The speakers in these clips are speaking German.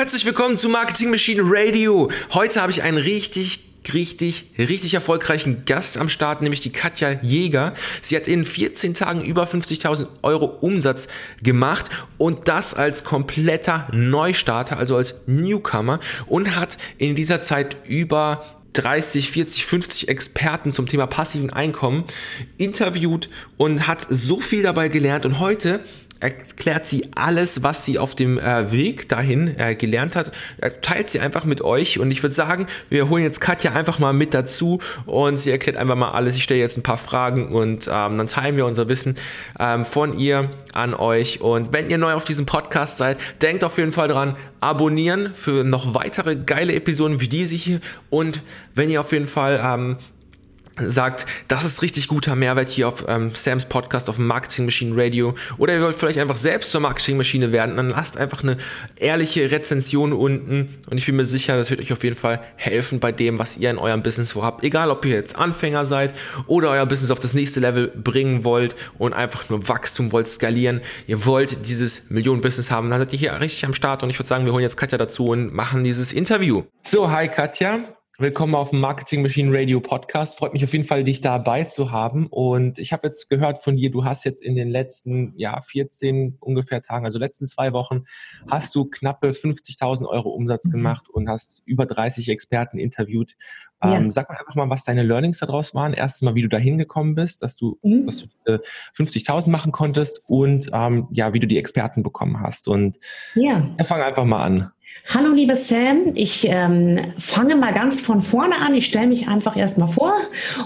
Herzlich willkommen zu Marketing Machine Radio. Heute habe ich einen richtig richtig, richtig erfolgreichen Gast am Start, nämlich die Katja Jäger. Sie hat in 14 Tagen über 50.000 Euro Umsatz gemacht und das als kompletter Neustarter, also als Newcomer und hat in dieser Zeit über 30, 40, 50 Experten zum Thema passiven Einkommen interviewt und hat so viel dabei gelernt und heute erklärt sie alles, was sie auf dem äh, Weg dahin äh, gelernt hat, teilt sie einfach mit euch. Und ich würde sagen, wir holen jetzt Katja einfach mal mit dazu und sie erklärt einfach mal alles. Ich stelle jetzt ein paar Fragen und ähm, dann teilen wir unser Wissen ähm, von ihr an euch. Und wenn ihr neu auf diesem Podcast seid, denkt auf jeden Fall dran, abonnieren für noch weitere geile Episoden wie diese hier. Und wenn ihr auf jeden Fall ähm, sagt, das ist richtig guter Mehrwert hier auf ähm, Sams Podcast, auf Marketing Machine Radio oder ihr wollt vielleicht einfach selbst zur Marketing Maschine werden, dann lasst einfach eine ehrliche Rezension unten und ich bin mir sicher, das wird euch auf jeden Fall helfen bei dem, was ihr in eurem Business vorhabt. Egal, ob ihr jetzt Anfänger seid oder euer Business auf das nächste Level bringen wollt und einfach nur Wachstum wollt skalieren, ihr wollt dieses Millionen-Business haben, dann seid ihr hier richtig am Start und ich würde sagen, wir holen jetzt Katja dazu und machen dieses Interview. So, hi Katja. Willkommen auf dem Marketing Machine Radio Podcast. Freut mich auf jeden Fall, dich dabei zu haben. Und ich habe jetzt gehört von dir, du hast jetzt in den letzten ja, 14 ungefähr Tagen, also letzten zwei Wochen, hast du knappe 50.000 Euro Umsatz mhm. gemacht und hast über 30 Experten interviewt. Ja. Ähm, sag mal einfach mal, was deine Learnings daraus waren. Erstens mal, wie du da hingekommen bist, dass du, mhm. dass du äh, 50.000 machen konntest und ähm, ja, wie du die Experten bekommen hast. Und ja, ja fang einfach mal an. Hallo liebe Sam, ich ähm, fange mal ganz von vorne an. Ich stelle mich einfach erstmal vor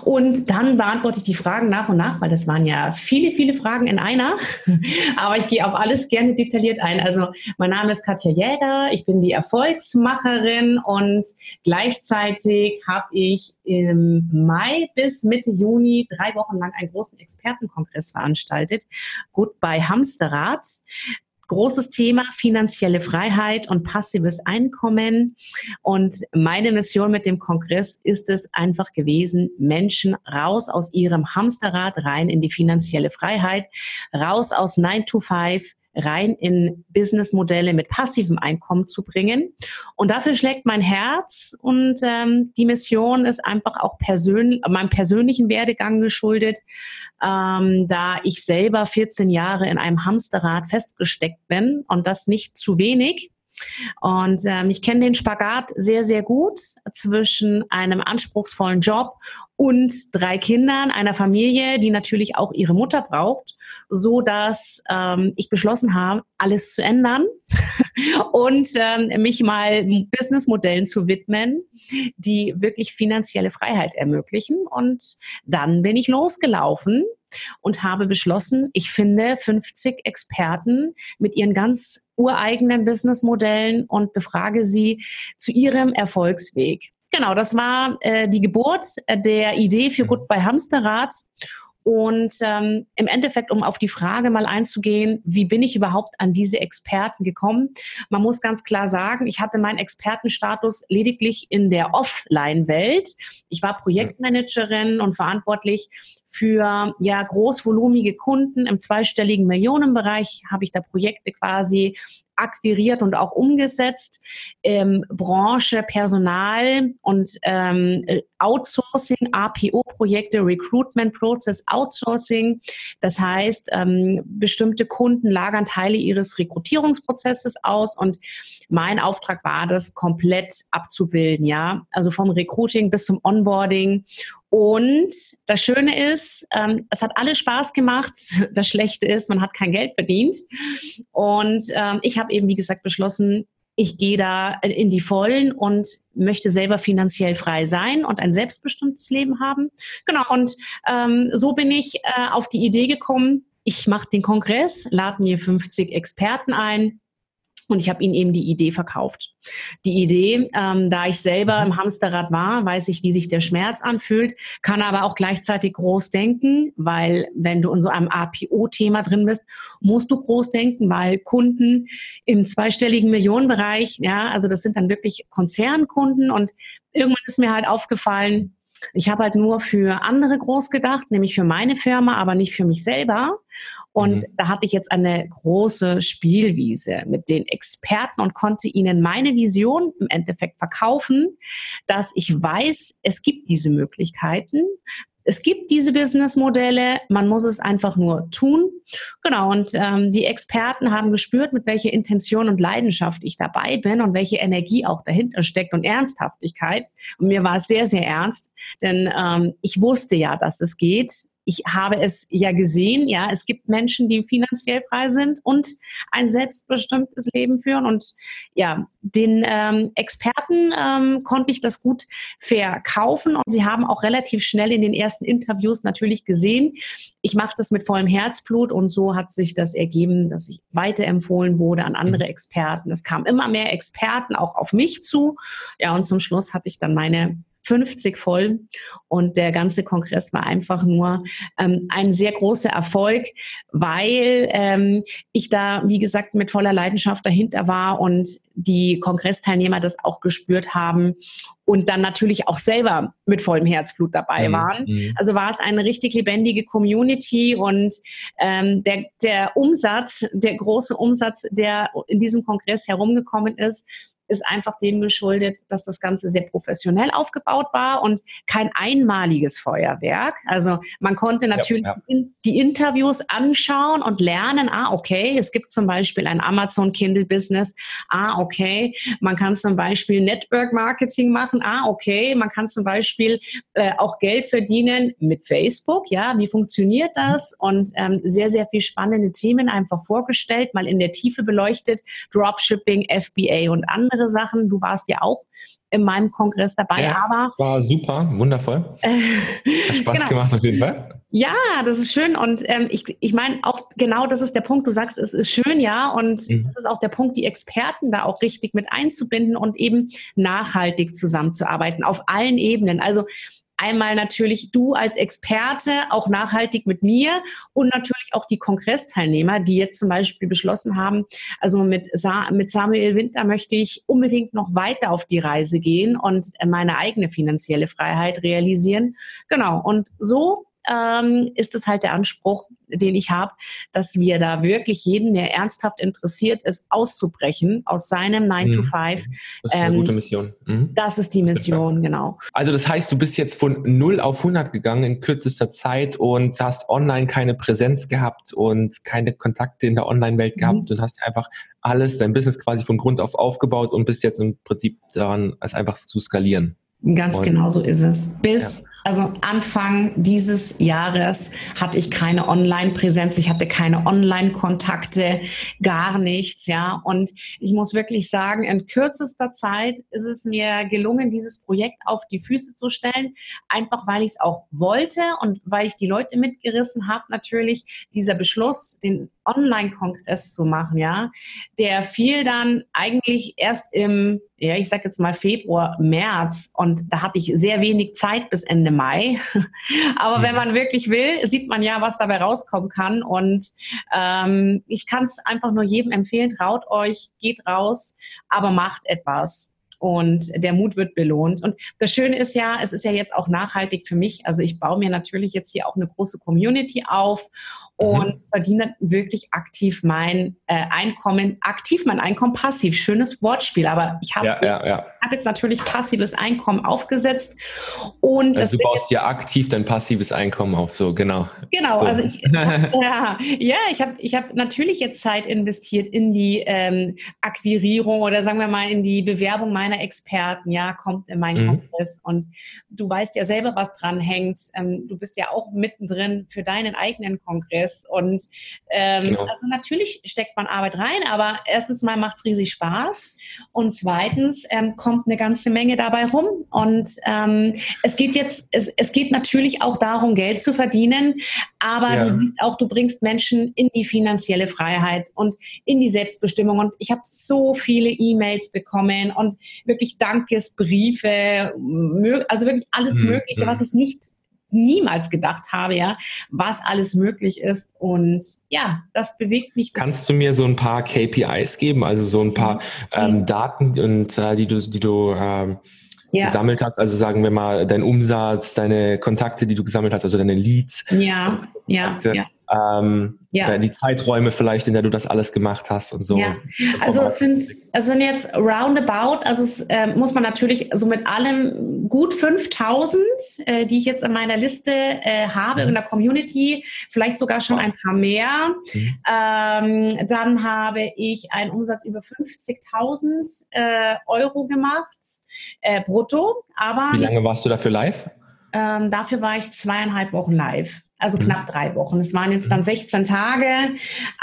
und dann beantworte ich die Fragen nach und nach, weil das waren ja viele, viele Fragen in einer. Aber ich gehe auf alles gerne detailliert ein. Also mein Name ist Katja Jäger, ich bin die Erfolgsmacherin und gleichzeitig habe ich im Mai bis Mitte Juni drei Wochen lang einen großen Expertenkongress veranstaltet. Goodbye Hamsterrad großes Thema finanzielle Freiheit und passives Einkommen. Und meine Mission mit dem Kongress ist es einfach gewesen, Menschen raus aus ihrem Hamsterrad rein in die finanzielle Freiheit, raus aus 9 to 5 rein in Businessmodelle mit passivem Einkommen zu bringen. Und dafür schlägt mein Herz und ähm, die Mission ist einfach auch persönlich, meinem persönlichen Werdegang geschuldet, ähm, da ich selber 14 Jahre in einem Hamsterrad festgesteckt bin und das nicht zu wenig. Und ähm, ich kenne den Spagat sehr, sehr gut zwischen einem anspruchsvollen Job und drei Kindern, einer Familie, die natürlich auch ihre Mutter braucht, so dass ähm, ich beschlossen habe, alles zu ändern und ähm, mich mal Businessmodellen zu widmen, die wirklich finanzielle Freiheit ermöglichen. Und dann bin ich losgelaufen und habe beschlossen, ich finde 50 Experten mit ihren ganz ureigenen Businessmodellen und befrage sie zu ihrem Erfolgsweg. Genau, das war äh, die Geburt der Idee für Goodbye Hamsterrad. Und ähm, im Endeffekt, um auf die Frage mal einzugehen, wie bin ich überhaupt an diese Experten gekommen? Man muss ganz klar sagen, ich hatte meinen Expertenstatus lediglich in der Offline-Welt. Ich war Projektmanagerin und verantwortlich für ja großvolumige Kunden im zweistelligen Millionenbereich habe ich da Projekte quasi akquiriert und auch umgesetzt. Ähm, Branche, Personal und ähm, Outsourcing, APO-Projekte, Recruitment Process Outsourcing. Das heißt, ähm, bestimmte Kunden lagern Teile ihres Rekrutierungsprozesses aus und mein Auftrag war, das komplett abzubilden, ja. Also vom Recruiting bis zum Onboarding und das Schöne ist, ähm, es hat alles Spaß gemacht. Das Schlechte ist, man hat kein Geld verdient. Und ähm, ich habe eben, wie gesagt, beschlossen, ich gehe da in die Vollen und möchte selber finanziell frei sein und ein selbstbestimmtes Leben haben. Genau, und ähm, so bin ich äh, auf die Idee gekommen, ich mache den Kongress, lade mir 50 Experten ein, und ich habe ihnen eben die Idee verkauft. Die Idee, ähm, da ich selber im Hamsterrad war, weiß ich, wie sich der Schmerz anfühlt, kann aber auch gleichzeitig groß denken, weil wenn du in so einem APO-Thema drin bist, musst du groß denken, weil Kunden im zweistelligen Millionenbereich, ja, also das sind dann wirklich Konzernkunden und irgendwann ist mir halt aufgefallen, ich habe halt nur für andere groß gedacht, nämlich für meine Firma, aber nicht für mich selber. Und mhm. da hatte ich jetzt eine große Spielwiese mit den Experten und konnte ihnen meine Vision im Endeffekt verkaufen, dass ich weiß, es gibt diese Möglichkeiten. Es gibt diese Businessmodelle, man muss es einfach nur tun. Genau, und ähm, die Experten haben gespürt, mit welcher Intention und Leidenschaft ich dabei bin und welche Energie auch dahinter steckt und Ernsthaftigkeit. Und mir war es sehr, sehr ernst, denn ähm, ich wusste ja, dass es geht ich habe es ja gesehen, ja, es gibt Menschen, die finanziell frei sind und ein selbstbestimmtes Leben führen. Und ja, den ähm, Experten ähm, konnte ich das gut verkaufen und sie haben auch relativ schnell in den ersten Interviews natürlich gesehen, ich mache das mit vollem Herzblut und so hat sich das ergeben, dass ich weiterempfohlen wurde an andere mhm. Experten. Es kamen immer mehr Experten auch auf mich zu. Ja, und zum Schluss hatte ich dann meine 50 voll und der ganze Kongress war einfach nur ähm, ein sehr großer Erfolg, weil ähm, ich da, wie gesagt, mit voller Leidenschaft dahinter war und die Kongressteilnehmer das auch gespürt haben und dann natürlich auch selber mit vollem Herzblut dabei mhm. waren. Mhm. Also war es eine richtig lebendige Community und ähm, der, der Umsatz, der große Umsatz, der in diesem Kongress herumgekommen ist, ist einfach dem geschuldet, dass das Ganze sehr professionell aufgebaut war und kein einmaliges Feuerwerk. Also man konnte natürlich ja, ja. die Interviews anschauen und lernen, ah, okay, es gibt zum Beispiel ein Amazon Kindle Business, ah, okay, man kann zum Beispiel Network Marketing machen, ah, okay, man kann zum Beispiel äh, auch Geld verdienen mit Facebook, ja, wie funktioniert das? Und ähm, sehr, sehr viel spannende Themen einfach vorgestellt, mal in der Tiefe beleuchtet, Dropshipping, FBA und andere andere Sachen. Du warst ja auch in meinem Kongress dabei, ja, aber. War super, wundervoll. Hat Spaß genau. gemacht auf jeden Fall. Ja, das ist schön. Und ähm, ich, ich meine, auch genau das ist der Punkt. Du sagst, es ist schön, ja. Und mhm. das ist auch der Punkt, die Experten da auch richtig mit einzubinden und eben nachhaltig zusammenzuarbeiten auf allen Ebenen. Also Einmal natürlich du als Experte, auch nachhaltig mit mir und natürlich auch die Kongressteilnehmer, die jetzt zum Beispiel beschlossen haben, also mit, Sa mit Samuel Winter möchte ich unbedingt noch weiter auf die Reise gehen und meine eigene finanzielle Freiheit realisieren. Genau. Und so ähm, ist es halt der Anspruch, den ich habe, dass wir da wirklich jeden, der ernsthaft interessiert ist, auszubrechen aus seinem 9 to 5. Mhm. Das ist eine ähm, gute Mission. Mhm. Das ist die Mission, genau. Also das heißt, du bist jetzt von 0 auf 100 gegangen in kürzester Zeit und hast online keine Präsenz gehabt und keine Kontakte in der Online-Welt gehabt mhm. und hast einfach alles, dein Business quasi von Grund auf aufgebaut und bist jetzt im Prinzip daran, es einfach zu skalieren. Ganz und, genau so ist es. Bis, ja. also Anfang dieses Jahres hatte ich keine Online-Präsenz, ich hatte keine Online-Kontakte, gar nichts, ja. Und ich muss wirklich sagen, in kürzester Zeit ist es mir gelungen, dieses Projekt auf die Füße zu stellen, einfach weil ich es auch wollte und weil ich die Leute mitgerissen habe, natürlich dieser Beschluss, den Online-Kongress zu machen, ja, der fiel dann eigentlich erst im, ja, ich sag jetzt mal Februar, März und da hatte ich sehr wenig Zeit bis Ende Mai. Aber wenn man wirklich will, sieht man ja, was dabei rauskommen kann und ähm, ich kann es einfach nur jedem empfehlen, traut euch, geht raus, aber macht etwas und der Mut wird belohnt. Und das Schöne ist ja, es ist ja jetzt auch nachhaltig für mich. Also ich baue mir natürlich jetzt hier auch eine große Community auf und mhm. verdiene wirklich aktiv mein äh, Einkommen, aktiv mein Einkommen passiv. Schönes Wortspiel, aber ich habe ja, ja, ja. hab jetzt natürlich passives Einkommen aufgesetzt. Und also du baust ja aktiv dein passives Einkommen auf, so genau. Genau, so. also ich, ja, ja, ich habe ich hab natürlich jetzt Zeit investiert in die ähm, Akquirierung oder sagen wir mal in die Bewerbung meiner meiner Experten, ja, kommt in meinen mhm. Kongress und du weißt ja selber, was dran hängt. Ähm, du bist ja auch mittendrin für deinen eigenen Kongress und ähm, genau. also natürlich steckt man Arbeit rein, aber erstens mal macht es riesig Spaß und zweitens ähm, kommt eine ganze Menge dabei rum und ähm, es geht jetzt, es, es geht natürlich auch darum, Geld zu verdienen, aber ja. du siehst auch, du bringst Menschen in die finanzielle Freiheit und in die Selbstbestimmung und ich habe so viele E-Mails bekommen und wirklich Dankesbriefe, also wirklich alles mhm. Mögliche, was mhm. ich nicht niemals gedacht habe, ja, was alles möglich ist. Und ja, das bewegt mich. Das Kannst du mir so ein paar KPIs geben, also so ein paar mhm. ähm, Daten und äh, die du, die du ähm, ja. gesammelt hast? Also sagen wir mal dein Umsatz, deine Kontakte, die du gesammelt hast, also deine Leads. Ja, ja, ja. Ähm, ja. die Zeiträume vielleicht, in der du das alles gemacht hast und so. Ja. Also es sind, es sind jetzt roundabout, also es äh, muss man natürlich so mit allem gut 5000, äh, die ich jetzt in meiner Liste äh, habe mhm. in der Community, vielleicht sogar schon ein paar mehr. Mhm. Ähm, dann habe ich einen Umsatz über 50.000 äh, Euro gemacht, äh, brutto. Aber Wie lange warst du dafür live? Ähm, dafür war ich zweieinhalb Wochen live also mhm. knapp drei Wochen. Es waren jetzt dann 16 mhm. Tage.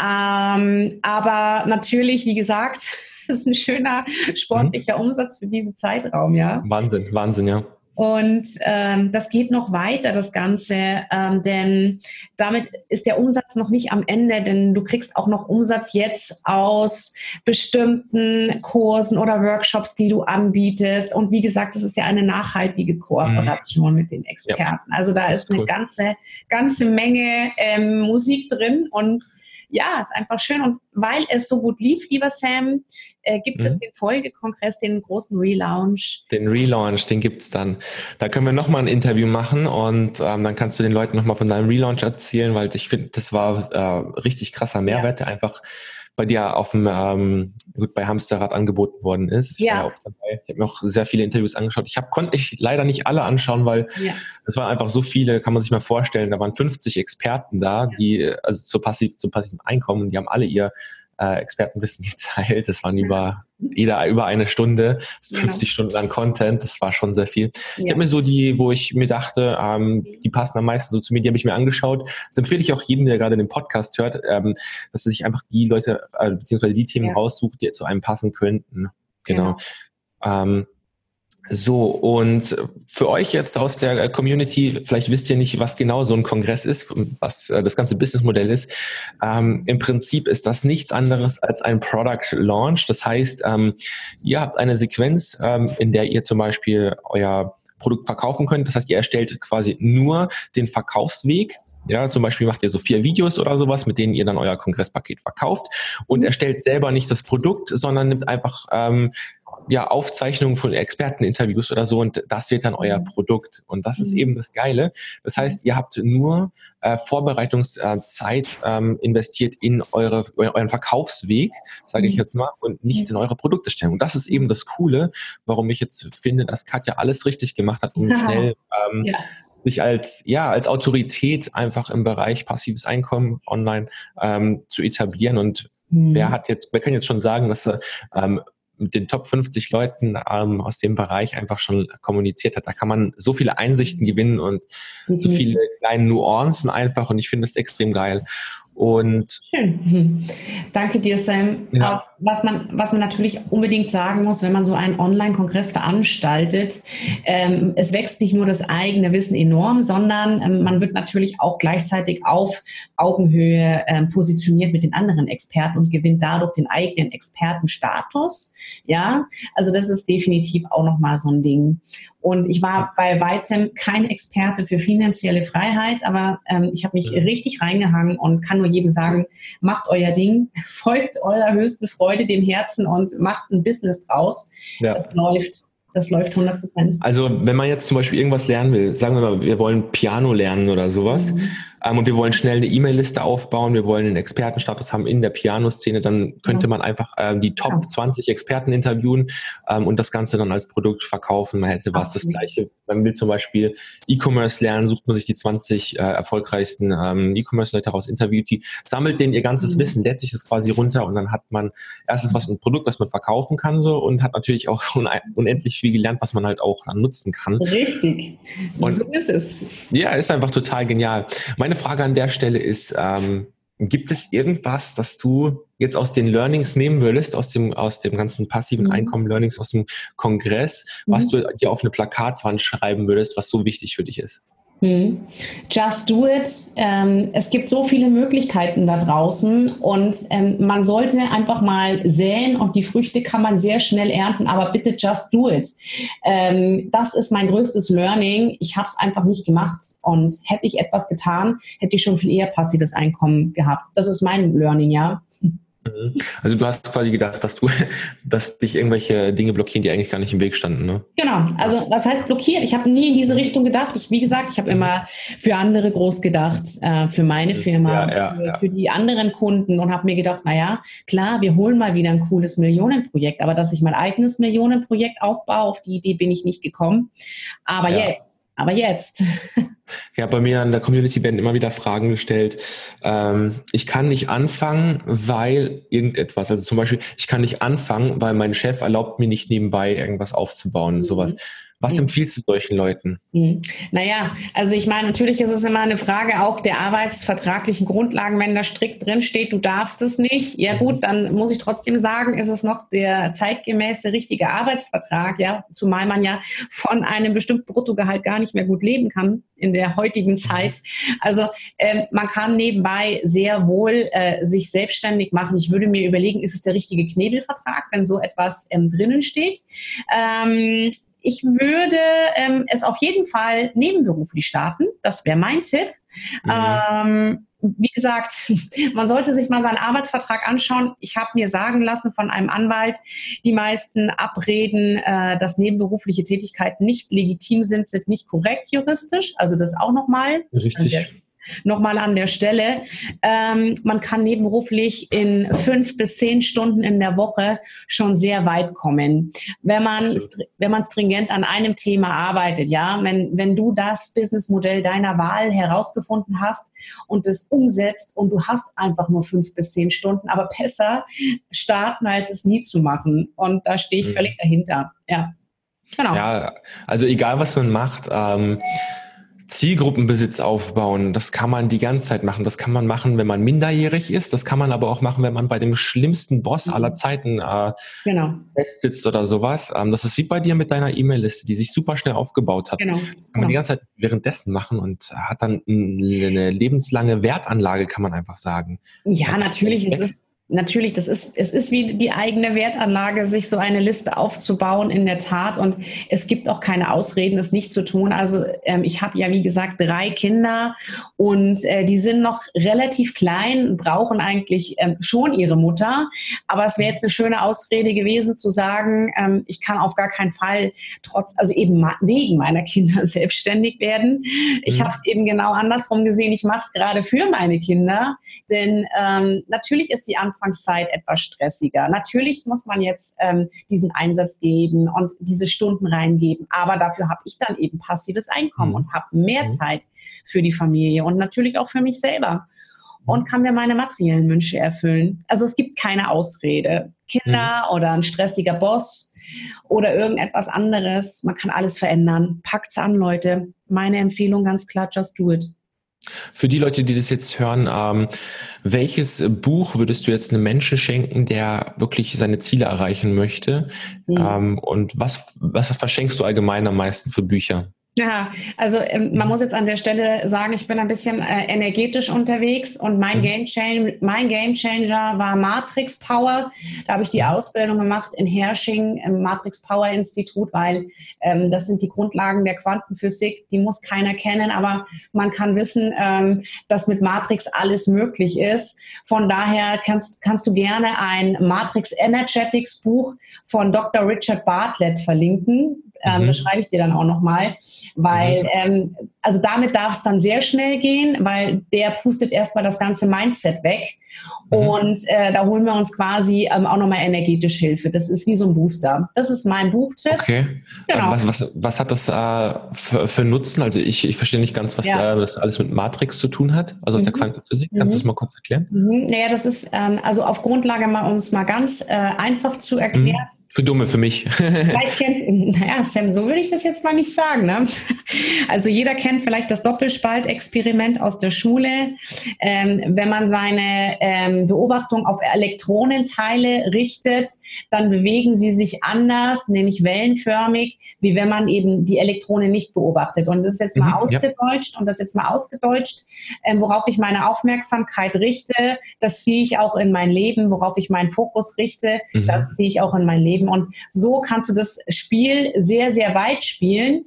Ähm, aber natürlich, wie gesagt, es ist ein schöner sportlicher mhm. Umsatz für diesen Zeitraum, ja. Wahnsinn, Wahnsinn, ja. Und ähm, das geht noch weiter, das Ganze, ähm, denn damit ist der Umsatz noch nicht am Ende, denn du kriegst auch noch Umsatz jetzt aus bestimmten Kursen oder Workshops, die du anbietest. Und wie gesagt, das ist ja eine nachhaltige Kooperation mhm. mit den Experten. Ja. Also da ist, ist cool. eine ganze, ganze Menge ähm, Musik drin und ja, ist einfach schön. Und weil es so gut lief, lieber Sam, äh, gibt mhm. es den Folgekongress, den großen Relaunch. Den Relaunch, den gibt es dann. Da können wir nochmal ein Interview machen und ähm, dann kannst du den Leuten nochmal von deinem Relaunch erzählen, weil ich finde, das war äh, richtig krasser Mehrwert, ja. einfach bei dir auf dem, ähm, gut, bei Hamsterrad angeboten worden ist. Ich ja. auch dabei. Ich habe mir auch sehr viele Interviews angeschaut. Ich hab, konnte ich leider nicht alle anschauen, weil ja. es waren einfach so viele, kann man sich mal vorstellen. Da waren 50 Experten da, die, also zu passiv, zu passivem Einkommen, die haben alle ihr äh, Expertenwissen geteilt. Das waren über, jeder über eine Stunde, 50 genau. Stunden lang Content. Das war schon sehr viel. Ja. Ich habe mir so die, wo ich mir dachte, ähm, die passen am meisten so zu mir, die habe ich mir angeschaut. Das empfehle ich auch jedem, der gerade den Podcast hört, ähm, dass er sich einfach die Leute, äh, beziehungsweise die Themen ja. raussucht, die zu einem passen könnten. Genau. genau. Ähm, so, und für euch jetzt aus der Community, vielleicht wisst ihr nicht, was genau so ein Kongress ist, was äh, das ganze Businessmodell ist. Ähm, Im Prinzip ist das nichts anderes als ein Product Launch. Das heißt, ähm, ihr habt eine Sequenz, ähm, in der ihr zum Beispiel euer Produkt verkaufen könnt. Das heißt, ihr erstellt quasi nur den Verkaufsweg. Ja, zum Beispiel macht ihr so vier Videos oder sowas, mit denen ihr dann euer Kongresspaket verkauft und erstellt selber nicht das Produkt, sondern nimmt einfach ähm, ja, Aufzeichnungen von Experteninterviews oder so und das wird dann euer mhm. Produkt. Und das ist mhm. eben das Geile. Das heißt, ihr habt nur äh, Vorbereitungszeit ähm, investiert in eure, euren Verkaufsweg, sage ich mhm. jetzt mal, und nicht in eure Produkterstellung. Und das ist eben das Coole, warum ich jetzt finde, dass Katja alles richtig gemacht hat, um schnell ähm, ja. sich als, ja, als Autorität einfach im Bereich passives Einkommen online ähm, zu etablieren. Und wer hat jetzt, wer kann jetzt schon sagen, dass er ähm, mit den Top 50 Leuten ähm, aus dem Bereich einfach schon kommuniziert hat. Da kann man so viele Einsichten gewinnen und mhm. so viele kleine Nuancen einfach und ich finde es extrem geil. Und Schön. Danke dir, Sam. Ja. Was, man, was man natürlich unbedingt sagen muss, wenn man so einen Online-Kongress veranstaltet, ähm, es wächst nicht nur das eigene Wissen enorm, sondern ähm, man wird natürlich auch gleichzeitig auf Augenhöhe ähm, positioniert mit den anderen Experten und gewinnt dadurch den eigenen Expertenstatus. Ja, also das ist definitiv auch nochmal so ein Ding. Und ich war bei weitem kein Experte für finanzielle Freiheit, aber ähm, ich habe mich richtig reingehangen und kann nur jedem sagen, macht euer Ding, folgt eurer höchsten Freude, dem Herzen und macht ein Business draus. Ja. Das läuft. Das läuft 100 Prozent. Also, wenn man jetzt zum Beispiel irgendwas lernen will, sagen wir mal, wir wollen Piano lernen oder sowas, mhm. Ähm, und wir wollen schnell eine E-Mail-Liste aufbauen, wir wollen einen Expertenstatus haben in der Pianoszene, dann könnte ja. man einfach ähm, die Top ja. 20 Experten interviewen ähm, und das Ganze dann als Produkt verkaufen. Man hätte was das Gleiche. Man will zum Beispiel E-Commerce lernen, sucht man sich die 20 äh, erfolgreichsten ähm, E-Commerce-Leute raus, interviewt die, sammelt denen ihr ganzes mhm. Wissen, lädt sich das quasi runter und dann hat man erstens was ein Produkt, was man verkaufen kann so und hat natürlich auch unendlich viel gelernt, was man halt auch dann nutzen kann. Richtig. Und so ist es. Ja, ist einfach total genial. Meine Frage an der Stelle ist, ähm, gibt es irgendwas, das du jetzt aus den Learnings nehmen würdest, aus dem, aus dem ganzen passiven mhm. Einkommen-Learnings, aus dem Kongress, mhm. was du dir auf eine Plakatwand schreiben würdest, was so wichtig für dich ist? Hm. Just do it. Ähm, es gibt so viele Möglichkeiten da draußen und ähm, man sollte einfach mal säen und die Früchte kann man sehr schnell ernten, aber bitte just do it. Ähm, das ist mein größtes Learning. Ich habe es einfach nicht gemacht und hätte ich etwas getan, hätte ich schon viel eher passives Einkommen gehabt. Das ist mein Learning, ja. Mhm. Also du hast quasi gedacht, dass du, dass dich irgendwelche Dinge blockieren, die eigentlich gar nicht im Weg standen, ne? Genau. Also was heißt blockiert? Ich habe nie in diese Richtung gedacht. Ich, wie gesagt, ich habe immer für andere groß gedacht, äh, für meine Firma, ja, ja, für, ja. für, die anderen Kunden und habe mir gedacht, naja, klar, wir holen mal wieder ein cooles Millionenprojekt, aber dass ich mein eigenes Millionenprojekt aufbaue, auf die Idee bin ich nicht gekommen. Aber jetzt aber jetzt. Ja, bei mir an der Community werden immer wieder Fragen gestellt. Ähm, ich kann nicht anfangen, weil irgendetwas, also zum Beispiel, ich kann nicht anfangen, weil mein Chef erlaubt mir nicht nebenbei irgendwas aufzubauen, mhm. sowas. Was empfiehlst du solchen Leuten? Mhm. Naja, also ich meine, natürlich ist es immer eine Frage auch der arbeitsvertraglichen Grundlagen, wenn da strikt drin steht, du darfst es nicht. Ja gut, mhm. dann muss ich trotzdem sagen, ist es noch der zeitgemäße richtige Arbeitsvertrag, ja, zumal man ja von einem bestimmten Bruttogehalt gar nicht mehr gut leben kann in der heutigen mhm. Zeit. Also äh, man kann nebenbei sehr wohl äh, sich selbstständig machen. Ich würde mir überlegen, ist es der richtige Knebelvertrag, wenn so etwas ähm, drinnen steht? Ähm, ich würde ähm, es auf jeden Fall nebenberuflich starten. Das wäre mein Tipp. Mhm. Ähm, wie gesagt, man sollte sich mal seinen Arbeitsvertrag anschauen. Ich habe mir sagen lassen von einem Anwalt, die meisten Abreden, äh, dass nebenberufliche Tätigkeiten nicht legitim sind, sind nicht korrekt juristisch. Also das auch nochmal. Richtig nochmal an der Stelle. Ähm, man kann nebenberuflich in fünf bis zehn Stunden in der Woche schon sehr weit kommen. Wenn man, wenn man stringent an einem Thema arbeitet, ja, wenn, wenn du das Businessmodell deiner Wahl herausgefunden hast und es umsetzt und du hast einfach nur fünf bis zehn Stunden, aber besser starten, als es nie zu machen. Und da stehe ich mhm. völlig dahinter. Ja. Genau. Ja, also egal was man macht, ähm, Zielgruppenbesitz aufbauen, das kann man die ganze Zeit machen. Das kann man machen, wenn man minderjährig ist. Das kann man aber auch machen, wenn man bei dem schlimmsten Boss mhm. aller Zeiten äh, genau. festsitzt oder sowas. Ähm, das ist wie bei dir mit deiner E-Mail-Liste, die sich super schnell aufgebaut hat. Genau. Das kann man genau. die ganze Zeit währenddessen machen und hat dann eine lebenslange Wertanlage, kann man einfach sagen. Ja, natürlich. Es ist natürlich, das ist, es ist wie die eigene Wertanlage, sich so eine Liste aufzubauen, in der Tat. Und es gibt auch keine Ausreden, es nicht zu tun. Also ähm, ich habe ja, wie gesagt, drei Kinder und äh, die sind noch relativ klein, brauchen eigentlich ähm, schon ihre Mutter. Aber es wäre jetzt eine schöne Ausrede gewesen zu sagen, ähm, ich kann auf gar keinen Fall trotz, also eben wegen meiner Kinder selbstständig werden. Ich mhm. habe es eben genau andersrum gesehen. Ich mache es gerade für meine Kinder, denn ähm, natürlich ist die Anfrage Anfangszeit etwas stressiger. Natürlich muss man jetzt ähm, diesen Einsatz geben und diese Stunden reingeben, aber dafür habe ich dann eben passives Einkommen mhm. und habe mehr mhm. Zeit für die Familie und natürlich auch für mich selber und kann mir meine materiellen Wünsche erfüllen. Also es gibt keine Ausrede. Kinder mhm. oder ein stressiger Boss oder irgendetwas anderes. Man kann alles verändern. Packt's an, Leute. Meine Empfehlung ganz klar, just do it. Für die Leute, die das jetzt hören, ähm, welches Buch würdest du jetzt einem Menschen schenken, der wirklich seine Ziele erreichen möchte? Mhm. Ähm, und was, was verschenkst du allgemein am meisten für Bücher? Ja, also ähm, man muss jetzt an der Stelle sagen, ich bin ein bisschen äh, energetisch unterwegs und mein, mhm. Game Changer, mein Game Changer war Matrix Power. Da habe ich die Ausbildung gemacht in Hersching im Matrix Power Institut, weil ähm, das sind die Grundlagen der Quantenphysik. Die muss keiner kennen, aber man kann wissen, ähm, dass mit Matrix alles möglich ist. Von daher kannst, kannst du gerne ein Matrix Energetics Buch von Dr. Richard Bartlett verlinken ähm, mhm. Das schreibe ich dir dann auch nochmal, weil, mhm. ähm, also damit darf es dann sehr schnell gehen, weil der pustet erstmal das ganze Mindset weg. Mhm. Und äh, da holen wir uns quasi ähm, auch nochmal energetisch Hilfe. Das ist wie so ein Booster. Das ist mein Buchtipp. Okay. Genau. Was, was, was hat das äh, für, für Nutzen? Also ich, ich verstehe nicht ganz, was ja. äh, das alles mit Matrix zu tun hat, also aus mhm. der Quantenphysik. Kannst du das mhm. mal kurz erklären? Mhm. Naja, das ist ähm, also auf Grundlage mal uns mal ganz äh, einfach zu erklären mhm. Für Dumme, für mich. vielleicht kennt, naja, Sam, so würde ich das jetzt mal nicht sagen. Ne? Also jeder kennt vielleicht das Doppelspaltexperiment aus der Schule. Ähm, wenn man seine ähm, Beobachtung auf Elektronenteile richtet, dann bewegen sie sich anders, nämlich wellenförmig, wie wenn man eben die Elektronen nicht beobachtet. Und das ist jetzt mal mhm, ausgedeutscht ja. und das jetzt mal ausgedeutscht, ähm, worauf ich meine Aufmerksamkeit richte, das ziehe ich auch in mein Leben, worauf ich meinen Fokus richte, mhm. das ziehe ich auch in mein Leben ausgeben. Und so kannst du das Spiel sehr, sehr weit spielen.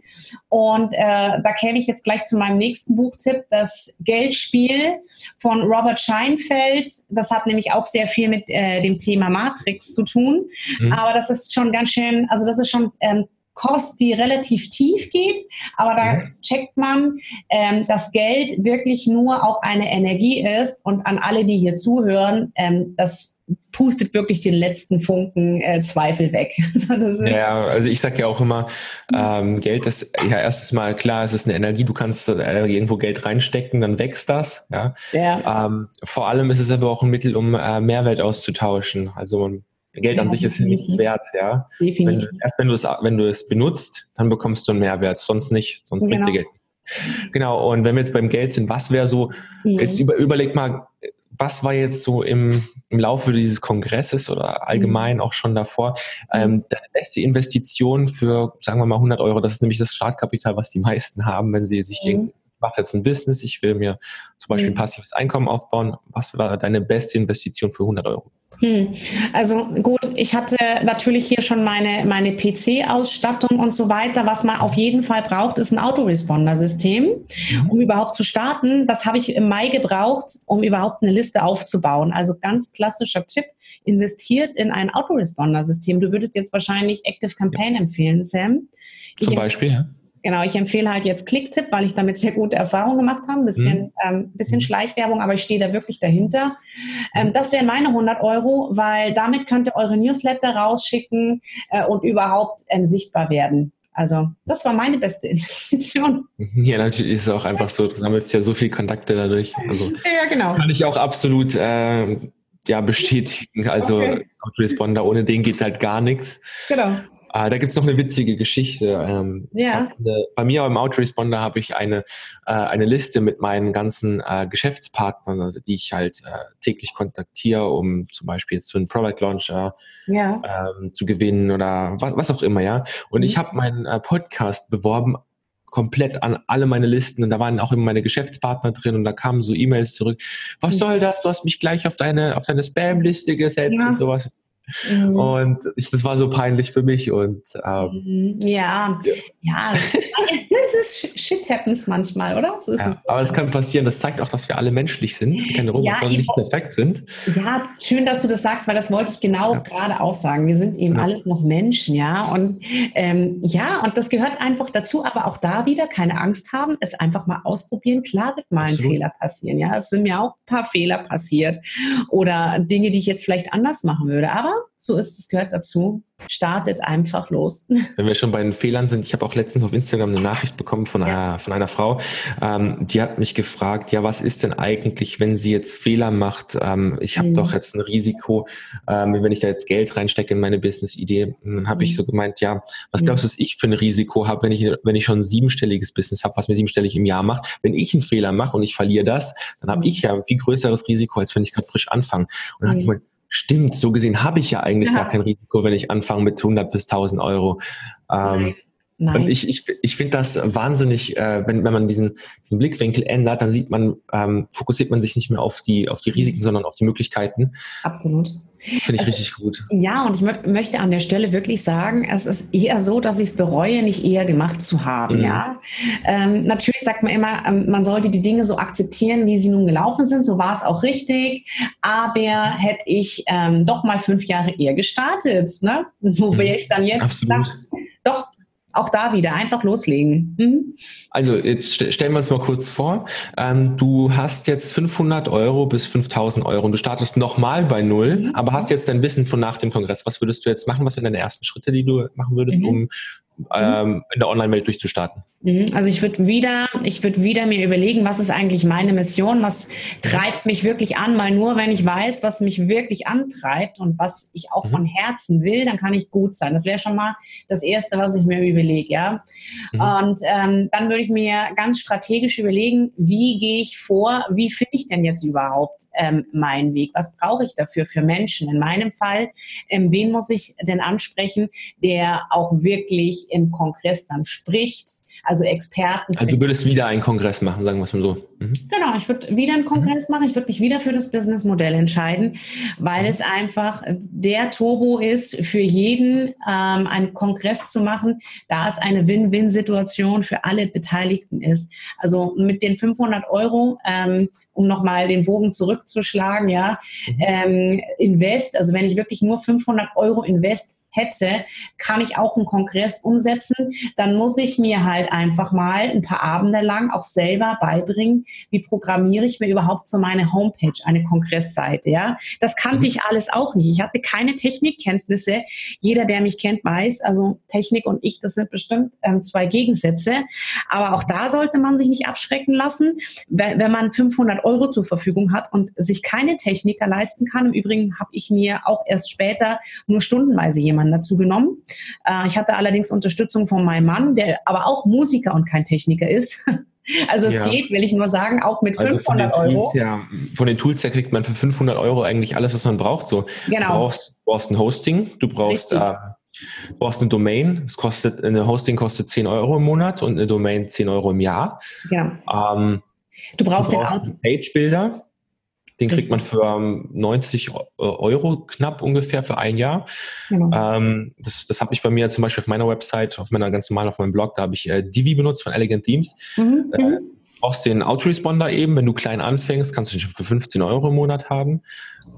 Und äh, da käme ich jetzt gleich zu meinem nächsten Buchtipp, das Geldspiel von Robert Scheinfeld. Das hat nämlich auch sehr viel mit äh, dem Thema Matrix zu tun. Mhm. Aber das ist schon ganz schön, also das ist schon ähm, Kost, die relativ tief geht, aber da mhm. checkt man, ähm, dass Geld wirklich nur auch eine Energie ist und an alle, die hier zuhören, ähm, das pustet wirklich den letzten Funken äh, Zweifel weg. ja, also ich sage ja auch immer, ähm, Geld ist ja erstens mal klar, es ist eine Energie, du kannst äh, irgendwo Geld reinstecken, dann wächst das. Ja. ja. Ähm, vor allem ist es aber auch ein Mittel, um äh, Mehrwert auszutauschen. Also man Geld an ja, sich ist nichts wert, ja. Wenn du, erst wenn du es, wenn du es benutzt, dann bekommst du einen Mehrwert, sonst nicht, sonst genau. bringt dir Geld. Genau, und wenn wir jetzt beim Geld sind, was wäre so, mhm. jetzt über, überleg mal, was war jetzt so im, im Laufe dieses Kongresses oder allgemein mhm. auch schon davor ähm, deine beste Investition für, sagen wir mal, 100 Euro? Das ist nämlich das Startkapital, was die meisten haben, wenn sie sich mhm. ich mache jetzt ein Business, ich will mir zum Beispiel ein mhm. passives Einkommen aufbauen. Was war deine beste Investition für 100 Euro? Hm. Also gut, ich hatte natürlich hier schon meine, meine PC-Ausstattung und so weiter. Was man auf jeden Fall braucht, ist ein Autoresponder-System, mhm. um überhaupt zu starten. Das habe ich im Mai gebraucht, um überhaupt eine Liste aufzubauen. Also ganz klassischer Tipp, investiert in ein Autoresponder-System. Du würdest jetzt wahrscheinlich Active Campaign empfehlen, Sam. Ich Zum Beispiel, ja. Genau, ich empfehle halt jetzt Clicktip, weil ich damit sehr gute Erfahrungen gemacht habe. Ein bisschen, mhm. ähm, bisschen mhm. Schleichwerbung, aber ich stehe da wirklich dahinter. Ähm, das wären meine 100 Euro, weil damit könnt ihr eure Newsletter rausschicken äh, und überhaupt ähm, sichtbar werden. Also das war meine beste Investition. Ja, natürlich ist es auch einfach so, du sammelst ja so viele Kontakte dadurch. Also ja, genau. Kann ich auch absolut äh, ja, bestätigen. Also okay. Autoresponder, ohne den geht halt gar nichts. Genau. Äh, da gibt's noch eine witzige Geschichte. Ähm, ja. Eine, bei mir im Autoresponder habe ich eine, äh, eine Liste mit meinen ganzen äh, Geschäftspartnern, also die ich halt äh, täglich kontaktiere, um zum Beispiel jetzt für einen Product Launcher ja. ähm, zu gewinnen oder was, was auch immer, ja. Und mhm. ich habe meinen äh, Podcast beworben komplett an alle meine Listen und da waren auch immer meine Geschäftspartner drin und da kamen so E-Mails zurück. Was mhm. soll das? Du hast mich gleich auf deine auf deine Spam-Liste gesetzt ja. und sowas. Mhm. Und ich, das war so peinlich für mich. Und ähm, mhm. ja, ja, ja. ist Shit happens manchmal, oder? So ja, es. Aber es kann passieren. Das zeigt auch, dass wir alle menschlich sind, keine Roboter, ja, nicht perfekt sind. Ja, schön, dass du das sagst, weil das wollte ich genau ja. gerade auch sagen. Wir sind eben alles noch Menschen, ja. Und ähm, ja, und das gehört einfach dazu. Aber auch da wieder keine Angst haben, es einfach mal ausprobieren. Klar wird mal ein. Fehler passieren. Ja, es sind mir auch ein paar Fehler passiert oder Dinge, die ich jetzt vielleicht anders machen würde. Aber so ist es, gehört dazu. Startet einfach los. Wenn wir schon bei den Fehlern sind, ich habe auch letztens auf Instagram eine Nachricht bekommen von einer, von einer Frau, ähm, die hat mich gefragt, ja, was ist denn eigentlich, wenn sie jetzt Fehler macht? Ähm, ich habe mhm. doch jetzt ein Risiko, ähm, wenn ich da jetzt Geld reinstecke in meine Business-Idee. Dann habe mhm. ich so gemeint, ja, was mhm. glaubst du, was ich für ein Risiko habe, wenn ich, wenn ich schon ein siebenstelliges Business habe, was mir siebenstellig im Jahr macht? Wenn ich einen Fehler mache und ich verliere das, dann habe mhm. ich ja ein viel größeres Risiko, als wenn ich gerade frisch anfange. Und dann mhm. hat ich mal, Stimmt, so gesehen habe ich ja eigentlich ja. gar kein Risiko, wenn ich anfange mit 100 bis 1000 Euro. Ähm, Nein. Und ich, ich, ich finde das wahnsinnig, äh, wenn, wenn man diesen, diesen Blickwinkel ändert, dann sieht man, ähm, fokussiert man sich nicht mehr auf die, auf die Risiken, sondern auf die Möglichkeiten. Absolut. Finde ich also, richtig gut. Ja, und ich möchte an der Stelle wirklich sagen, es ist eher so, dass ich es bereue, nicht eher gemacht zu haben. Mhm. Ja, ähm, natürlich sagt man immer, ähm, man sollte die Dinge so akzeptieren, wie sie nun gelaufen sind. So war es auch richtig. Aber hätte ich ähm, doch mal fünf Jahre eher gestartet, ne? wo mhm. wäre ich dann jetzt? Absolut. Doch, auch da wieder einfach loslegen. Mhm. Also jetzt stellen wir uns mal kurz vor, ähm, du hast jetzt 500 Euro bis 5000 Euro und du startest nochmal bei Null, mhm. aber hast jetzt dein Wissen von nach dem Kongress. Was würdest du jetzt machen? Was wären deine ersten Schritte, die du machen würdest, mhm. um ähm, in der Online-Welt durchzustarten? Mhm. Also ich würde wieder, ich würde wieder mir überlegen, was ist eigentlich meine Mission, was treibt mich wirklich an, weil nur wenn ich weiß, was mich wirklich antreibt und was ich auch mhm. von Herzen will, dann kann ich gut sein. Das wäre schon mal das Erste, was ich mir überlege, ja. Mhm. Und ähm, dann würde ich mir ganz strategisch überlegen, wie gehe ich vor, wie finde ich denn jetzt überhaupt ähm, meinen Weg, was brauche ich dafür für Menschen? In meinem Fall, ähm, wen muss ich denn ansprechen, der auch wirklich wirklich im Kongress dann spricht, also Experten. Also du würdest wieder einen Kongress machen, sagen wir es mal so. Mhm. Genau, ich würde wieder einen Kongress machen, ich würde mich wieder für das Businessmodell entscheiden, weil mhm. es einfach der Turbo ist, für jeden ähm, einen Kongress zu machen, da es eine Win-Win-Situation für alle Beteiligten ist. Also mit den 500 Euro, ähm, um nochmal den Bogen zurückzuschlagen, ja, mhm. ähm, Invest, also wenn ich wirklich nur 500 Euro Invest hätte, kann ich auch einen Kongress umsetzen. Dann muss ich mir halt einfach mal ein paar Abende lang auch selber beibringen, wie programmiere ich mir überhaupt so meine Homepage, eine Kongressseite. Ja, das kannte mhm. ich alles auch nicht. Ich hatte keine Technikkenntnisse. Jeder, der mich kennt, weiß, also Technik und ich, das sind bestimmt ähm, zwei Gegensätze. Aber auch da sollte man sich nicht abschrecken lassen, wenn man 500 Euro zur Verfügung hat und sich keine Techniker leisten kann. Im Übrigen habe ich mir auch erst später nur stundenweise jemanden Mann dazu genommen. Äh, ich hatte allerdings Unterstützung von meinem Mann, der aber auch Musiker und kein Techniker ist. Also es ja. geht, will ich nur sagen, auch mit also 500 Tools, Euro. Ja, von den Tools her kriegt man für 500 Euro eigentlich alles, was man braucht. So, genau. Du brauchst, brauchst ein Hosting, du brauchst, äh, du brauchst eine Domain. Es kostet, eine Hosting kostet 10 Euro im Monat und eine Domain 10 Euro im Jahr. Ja. Ähm, du brauchst, du brauchst den Page-Builder. Den kriegt man für 90 ähm, Euro knapp ungefähr für ein Jahr. Genau. Ähm, das das habe ich bei mir zum Beispiel auf meiner Website, auf meiner ganz normalen, auf meinem Blog, da habe ich äh, Divi benutzt von Elegant Themes. Mhm. Äh, mhm. brauchst den Autoresponder eben, wenn du klein anfängst, kannst du den schon für 15 Euro im Monat haben.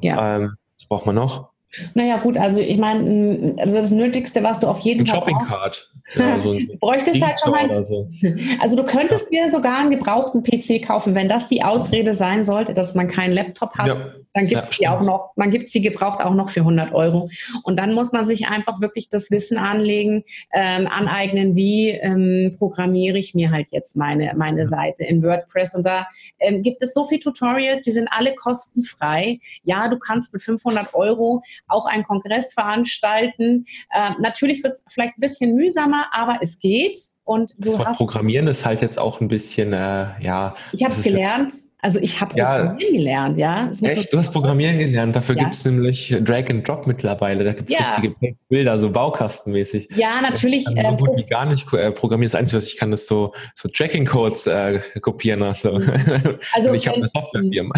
Ja. Ähm, was braucht man noch? Naja, gut, also ich meine, also das Nötigste, was du auf jeden ein Fall. Shopping Card. Ja, so Bräuchtest halt schon mal. So. Also du könntest ja. dir sogar einen gebrauchten PC kaufen, wenn das die Ausrede sein sollte, dass man keinen Laptop hat. Ja. Dann gibt es die auch noch, man gibt sie gebraucht auch noch für 100 Euro. Und dann muss man sich einfach wirklich das Wissen anlegen, ähm, aneignen, wie ähm, programmiere ich mir halt jetzt meine, meine Seite in WordPress. Und da ähm, gibt es so viele Tutorials, die sind alle kostenfrei. Ja, du kannst mit 500 Euro auch einen Kongress veranstalten. Äh, natürlich wird es vielleicht ein bisschen mühsamer, aber es geht. Und du das hast Programmieren ist halt jetzt auch ein bisschen, äh, ja. Ich habe es gelernt. Also ich habe Programmieren ja. gelernt, ja. Echt? Du hast Programmieren gelernt. Dafür ja. gibt es nämlich Drag and Drop mittlerweile. Da gibt es ja. richtige Bilder, so baukastenmäßig. Ja, natürlich. Ich kann so äh, gut wie gar nicht äh, programmieren. Das Einzige, was ich kann, ist so, so Tracking-Codes äh, kopieren. Also, also ich habe eine Softwarefirma.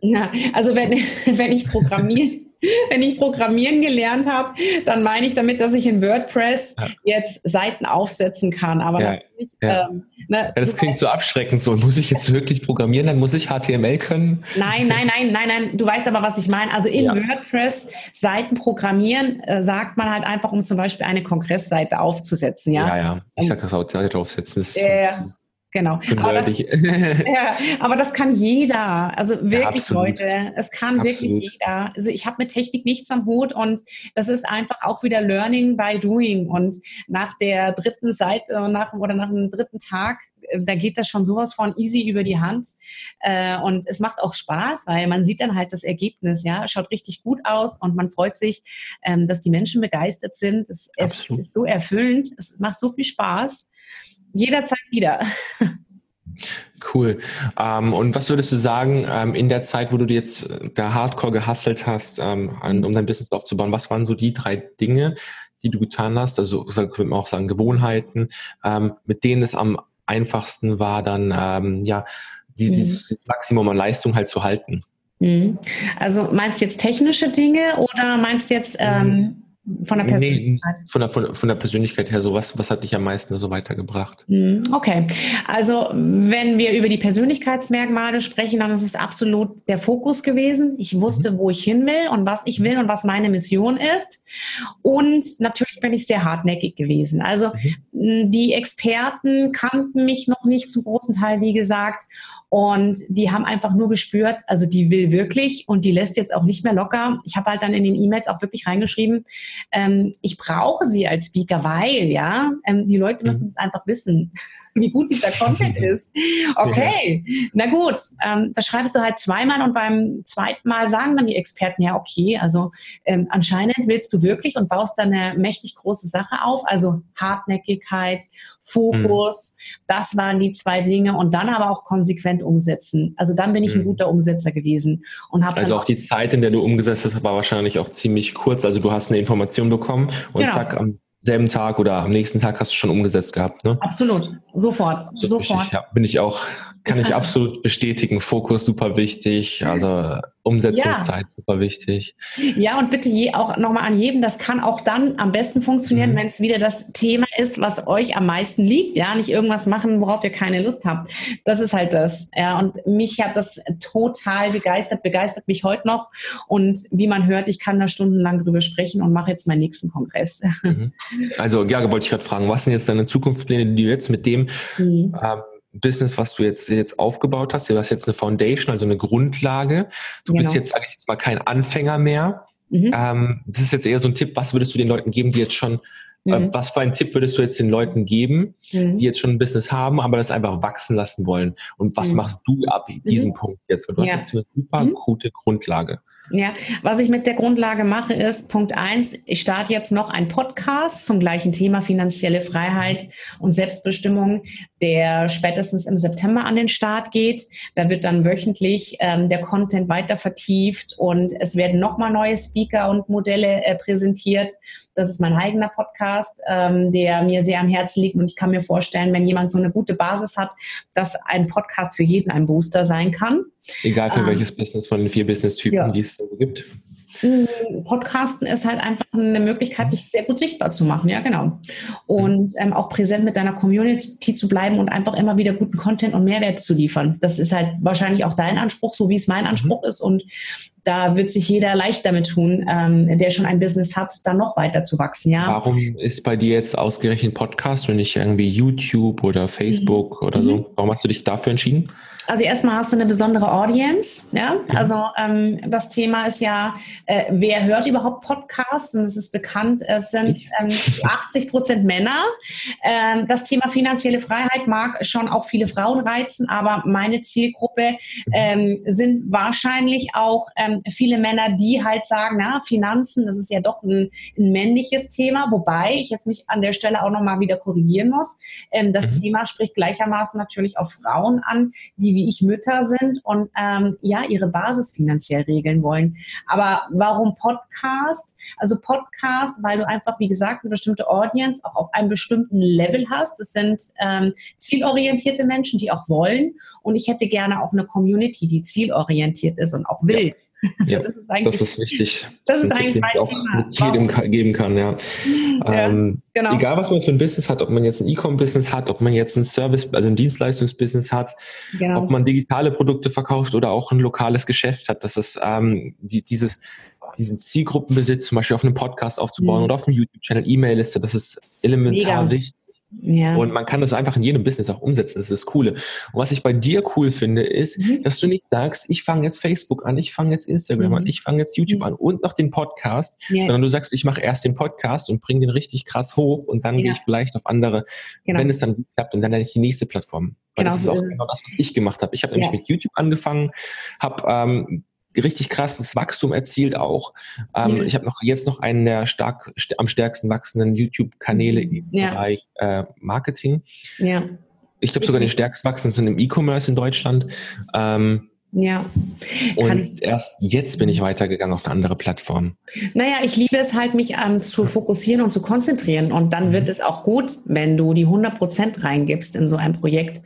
Ja, also wenn, wenn ich programmiere wenn ich Programmieren gelernt habe, dann meine ich damit, dass ich in WordPress ja. jetzt Seiten aufsetzen kann. Aber ja. natürlich. Ja. Ähm, ne, das klingt so abschreckend. So muss ich jetzt wirklich programmieren? Dann muss ich HTML können? Nein, nein, nein, nein, nein. Du weißt aber, was ich meine. Also in WordPress Seiten programmieren äh, sagt man halt einfach, um zum Beispiel eine Kongressseite aufzusetzen. Ja, ja. ja. Ich sag das auch Seite aufsetzen. Das, das, Genau. Aber das, ja, aber das kann jeder. Also wirklich, ja, Leute. Es kann absolut. wirklich jeder. Also ich habe mit Technik nichts am Hut und das ist einfach auch wieder Learning by Doing. Und nach der dritten Seite nach, oder nach dem dritten Tag, äh, da geht das schon sowas von easy über die Hand. Äh, und es macht auch Spaß, weil man sieht dann halt das Ergebnis. Ja, schaut richtig gut aus und man freut sich, ähm, dass die Menschen begeistert sind. Es ist so erfüllend. Es macht so viel Spaß jederzeit wieder. Cool. Ähm, und was würdest du sagen, ähm, in der Zeit, wo du jetzt äh, da hardcore gehustelt hast, ähm, um dein Business aufzubauen, was waren so die drei Dinge, die du getan hast, also könnte man auch sagen Gewohnheiten, ähm, mit denen es am einfachsten war, dann ähm, ja mhm. dieses Maximum an Leistung halt zu halten? Mhm. Also meinst du jetzt technische Dinge oder meinst du jetzt ähm, mhm. Von der Persönlichkeit. Nee, von, der, von, von, der Persönlichkeit her, so was, was hat dich am meisten so weitergebracht? Hm, okay. Also, wenn wir über die Persönlichkeitsmerkmale sprechen, dann ist es absolut der Fokus gewesen. Ich wusste, mhm. wo ich hin will und was ich will und was meine Mission ist. Und natürlich bin ich sehr hartnäckig gewesen. Also, mhm. die Experten kannten mich noch nicht zum großen Teil, wie gesagt. Und die haben einfach nur gespürt, also die will wirklich und die lässt jetzt auch nicht mehr locker. Ich habe halt dann in den E-Mails auch wirklich reingeschrieben, ähm, ich brauche sie als Speaker, weil, ja, ähm, die Leute müssen mhm. einfach wissen, wie gut dieser Content ist. Okay, ja. na gut, ähm, das schreibst du halt zweimal und beim zweiten Mal sagen dann die Experten, ja, okay, also ähm, anscheinend willst du wirklich und baust dann eine mächtig große Sache auf, also Hartnäckigkeit, Fokus, mhm. das waren die zwei Dinge und dann aber auch konsequent umsetzen. Also dann bin ich ein mhm. guter Umsetzer gewesen und habe also auch die Zeit, in der du umgesetzt hast, war wahrscheinlich auch ziemlich kurz. Also du hast eine Information bekommen und genau. zack, am selben Tag oder am nächsten Tag hast du schon umgesetzt gehabt, ne? Absolut, sofort, sofort. Richtig, ja, bin ich auch, kann ich absolut bestätigen. Fokus super wichtig, also Umsetzungszeit ja. super wichtig. Ja, und bitte je, auch nochmal an jedem, das kann auch dann am besten funktionieren, mhm. wenn es wieder das Thema ist, was euch am meisten liegt. Ja, nicht irgendwas machen, worauf ihr keine Lust habt. Das ist halt das. Ja, und mich hat das total begeistert, begeistert mich heute noch. Und wie man hört, ich kann da stundenlang drüber sprechen und mache jetzt meinen nächsten Kongress. Mhm. Also, ja, wollte ich gerade fragen, was sind jetzt deine Zukunftspläne, die du jetzt mit dem mhm. ähm, Business, was du jetzt, jetzt aufgebaut hast. Du hast jetzt eine Foundation, also eine Grundlage. Du genau. bist jetzt, sage ich jetzt mal, kein Anfänger mehr. Mhm. Ähm, das ist jetzt eher so ein Tipp, was würdest du den Leuten geben, die jetzt schon, äh, mhm. äh, was für einen Tipp würdest du jetzt den Leuten geben, mhm. die jetzt schon ein Business haben, aber das einfach wachsen lassen wollen? Und was mhm. machst du ab diesem mhm. Punkt jetzt? Weil du ja. hast jetzt eine super mhm. gute Grundlage. Ja, was ich mit der Grundlage mache, ist Punkt eins, ich starte jetzt noch einen Podcast zum gleichen Thema finanzielle Freiheit und Selbstbestimmung, der spätestens im September an den Start geht. Da wird dann wöchentlich ähm, der Content weiter vertieft und es werden nochmal neue Speaker und Modelle äh, präsentiert. Das ist mein eigener Podcast, ähm, der mir sehr am Herzen liegt und ich kann mir vorstellen, wenn jemand so eine gute Basis hat, dass ein Podcast für jeden ein Booster sein kann. Egal für ähm, welches Business von den vier Business-Typen, ja. die es so gibt. Podcasten ist halt einfach eine Möglichkeit, dich sehr gut sichtbar zu machen, ja, genau. Und ähm, auch präsent mit deiner Community zu bleiben und einfach immer wieder guten Content und Mehrwert zu liefern. Das ist halt wahrscheinlich auch dein Anspruch, so wie es mein Anspruch mhm. ist. Und da wird sich jeder leicht damit tun, ähm, der schon ein Business hat, dann noch weiter zu wachsen, ja. Warum ist bei dir jetzt ausgerechnet Podcast und nicht irgendwie YouTube oder Facebook mhm. oder so? Mhm. Warum hast du dich dafür entschieden? Also erstmal hast du eine besondere Audience, ja. Mhm. Also ähm, das Thema ist ja, äh, wer hört überhaupt Podcasts? Und es ist bekannt, es sind ähm, 80 Prozent Männer. Ähm, das Thema finanzielle Freiheit mag schon auch viele Frauen reizen, aber meine Zielgruppe ähm, sind wahrscheinlich auch ähm, viele Männer, die halt sagen, na Finanzen, das ist ja doch ein, ein männliches Thema, wobei ich jetzt mich an der Stelle auch nochmal wieder korrigieren muss. Ähm, das mhm. Thema spricht gleichermaßen natürlich auch Frauen an, die wie ich Mütter sind und ähm, ja, ihre Basis finanziell regeln wollen. Aber warum Podcast? Also Podcast, weil du einfach, wie gesagt, eine bestimmte Audience auch auf einem bestimmten Level hast. Es sind ähm, zielorientierte Menschen, die auch wollen. Und ich hätte gerne auch eine Community, die zielorientiert ist und auch will. Ja. Also ja, das, ist das ist wichtig. Das, das ist eigentlich mein auch Thema. Mit jedem Warum? geben kann, ja. ja ähm, genau. Egal, was man für ein Business hat, ob man jetzt ein E-Com-Business hat, ob man jetzt ein Service, also ein Dienstleistungsbusiness hat, genau. ob man digitale Produkte verkauft oder auch ein lokales Geschäft hat, das ist ähm, die, dieses diesen Zielgruppenbesitz zum Beispiel auf einem Podcast aufzubauen mhm. oder auf einem YouTube-Channel, E-Mail-Liste, das ist elementar Mega. wichtig. Ja. Und man kann das einfach in jedem Business auch umsetzen. Das ist das Coole. Und was ich bei dir cool finde, ist, mhm. dass du nicht sagst, ich fange jetzt Facebook an, ich fange jetzt Instagram mhm. an, ich fange jetzt YouTube mhm. an und noch den Podcast, ja. sondern du sagst, ich mache erst den Podcast und bringe den richtig krass hoch und dann ja. gehe ich vielleicht auf andere, genau. wenn es dann gut klappt und dann nenne ich die nächste Plattform. Weil genau. das ist auch genau das, was ich gemacht habe. Ich habe nämlich mit YouTube angefangen, habe ähm, richtig krasses Wachstum erzielt auch. Ähm, ja. Ich habe noch jetzt noch einen der stark st am stärksten wachsenden YouTube-Kanäle im ja. Bereich äh, Marketing. Ja. Ich glaube sogar den stärkst wachsenden im E-Commerce in Deutschland. Ähm, ja. Und erst jetzt bin ich weitergegangen auf eine andere Plattform. Naja, ich liebe es halt, mich ähm, zu fokussieren und zu konzentrieren. Und dann mhm. wird es auch gut, wenn du die 100 Prozent reingibst in so ein Projekt.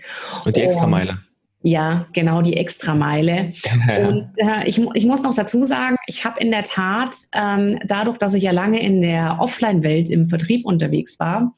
Und die Extrameile. Ja, genau, die Extrameile. Und äh, ich, ich muss noch dazu sagen, ich habe in der Tat, ähm, dadurch, dass ich ja lange in der Offline-Welt im Vertrieb unterwegs war,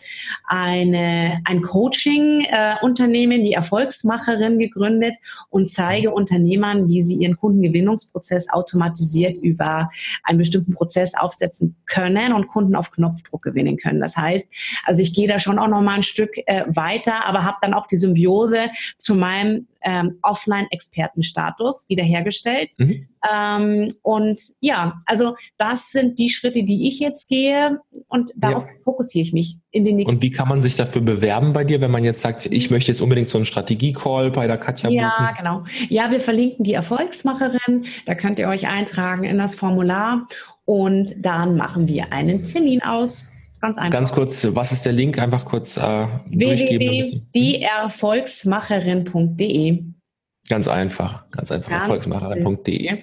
eine, ein Coaching-Unternehmen, äh, die Erfolgsmacherin, gegründet und zeige Unternehmern, wie sie ihren Kundengewinnungsprozess automatisiert über einen bestimmten Prozess aufsetzen können und Kunden auf Knopfdruck gewinnen können. Das heißt, also ich gehe da schon auch noch mal ein Stück äh, weiter, aber habe dann auch die Symbiose zu meinem ähm, Offline-Expertenstatus wiederhergestellt. Mhm. Ähm, und ja, also das sind die Schritte, die ich jetzt gehe und darauf ja. fokussiere ich mich in den nächsten Und wie kann man sich dafür bewerben bei dir, wenn man jetzt sagt, ich möchte jetzt unbedingt so einen Strategie-Call bei der Katja Ja, buchen? genau. Ja, wir verlinken die Erfolgsmacherin. Da könnt ihr euch eintragen in das Formular und dann machen wir einen Termin aus. Ganz einfach. Ganz kurz, was ist der Link? Einfach kurz äh, www.dierfolgsmacherin.de Ganz einfach, ganz einfach, erfolgsmacherin.de.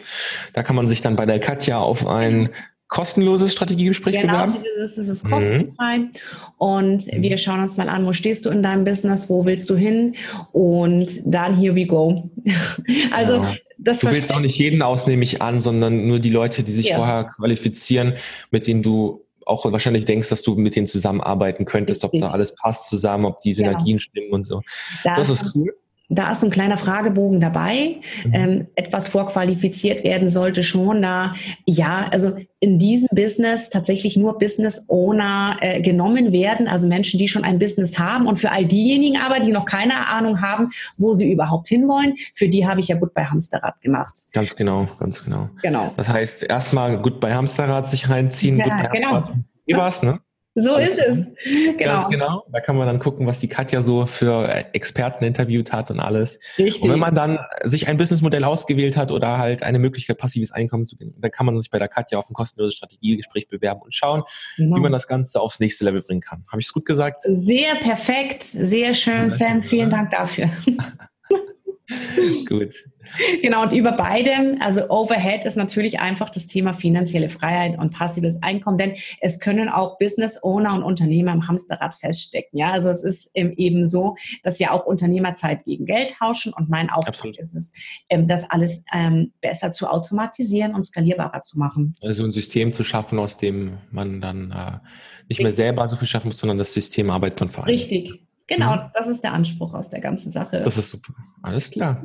Da kann man sich dann bei der Katja auf ein kostenloses Strategiegespräch genau, bewerben? Genau, das ist, ist kostenfrei. Mhm. Und wir schauen uns mal an, wo stehst du in deinem Business, wo willst du hin? Und dann here we go. also ja. das Du willst auch nicht jeden aus, nehme ich an, sondern nur die Leute, die sich ja. vorher qualifizieren, mit denen du auch wahrscheinlich denkst, dass du mit denen zusammenarbeiten könntest, ob da alles passt zusammen, ob die. Synergien genau. stimmen und so. Das, das ist cool. Da ist ein kleiner Fragebogen dabei. Mhm. Ähm, etwas vorqualifiziert werden sollte schon da. Ja, also in diesem Business tatsächlich nur Business Owner äh, genommen werden, also Menschen, die schon ein Business haben. Und für all diejenigen aber, die noch keine Ahnung haben, wo sie überhaupt hinwollen, für die habe ich ja gut bei Hamsterrad gemacht. Ganz genau, ganz genau. Genau. Das heißt, erstmal gut bei Hamsterrad sich reinziehen, ja, gut bei genau. Hamsterrad. Wie war's, ne? So ist es. Genau. Ganz genau. Da kann man dann gucken, was die Katja so für Experten interviewt hat und alles. Richtig. Und wenn man dann sich ein Businessmodell ausgewählt hat oder halt eine Möglichkeit, passives Einkommen zu gewinnen, dann kann man sich bei der Katja auf ein kostenloses Strategiegespräch bewerben und schauen, genau. wie man das Ganze aufs nächste Level bringen kann. Habe ich es gut gesagt? Sehr perfekt, sehr schön, Sam. Vielen Dank dafür. Gut. Genau, und über beidem, also Overhead ist natürlich einfach das Thema finanzielle Freiheit und passives Einkommen, denn es können auch Business Owner und Unternehmer im Hamsterrad feststecken. Ja, also es ist eben so, dass ja auch Unternehmer Zeit gegen Geld tauschen und mein Auftrag Absolut. ist es, ähm, das alles ähm, besser zu automatisieren und skalierbarer zu machen. Also ein System zu schaffen, aus dem man dann äh, nicht mehr selber so viel schaffen muss, sondern das System arbeitet von vereint. Richtig, Genau, mhm. das ist der Anspruch aus der ganzen Sache. Das ist super. Alles klar.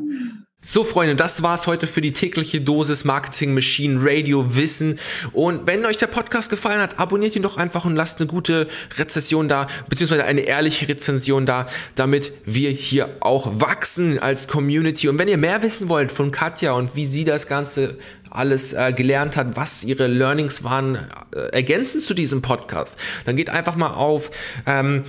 So, Freunde, das war's heute für die tägliche Dosis Marketing Machine Radio Wissen. Und wenn euch der Podcast gefallen hat, abonniert ihn doch einfach und lasst eine gute Rezession da, beziehungsweise eine ehrliche Rezension da, damit wir hier auch wachsen als Community. Und wenn ihr mehr wissen wollt von Katja und wie sie das Ganze alles äh, gelernt hat, was ihre Learnings waren, äh, ergänzend zu diesem Podcast, dann geht einfach mal auf ähm,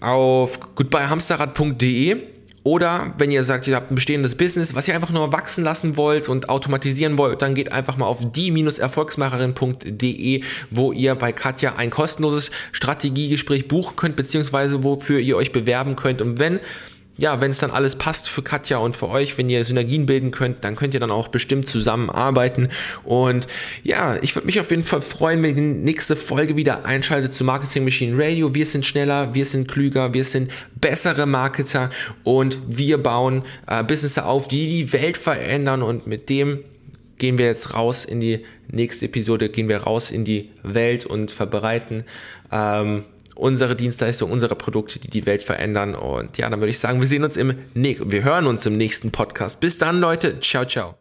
auf goodbyehamsterrad.de oder wenn ihr sagt, ihr habt ein bestehendes Business, was ihr einfach nur wachsen lassen wollt und automatisieren wollt, dann geht einfach mal auf die-erfolgsmacherin.de, wo ihr bei Katja ein kostenloses Strategiegespräch buchen könnt, beziehungsweise wofür ihr euch bewerben könnt. Und wenn ja, wenn es dann alles passt für Katja und für euch, wenn ihr Synergien bilden könnt, dann könnt ihr dann auch bestimmt zusammenarbeiten. Und ja, ich würde mich auf jeden Fall freuen, wenn ihr die nächste Folge wieder einschaltet zu Marketing Machine Radio. Wir sind schneller, wir sind klüger, wir sind bessere Marketer und wir bauen äh, Business auf, die die Welt verändern und mit dem gehen wir jetzt raus in die nächste Episode, gehen wir raus in die Welt und verbreiten ähm, unsere Dienstleistungen, unsere Produkte, die die Welt verändern. Und ja, dann würde ich sagen, wir sehen uns im, wir hören uns im nächsten Podcast. Bis dann, Leute. Ciao, ciao.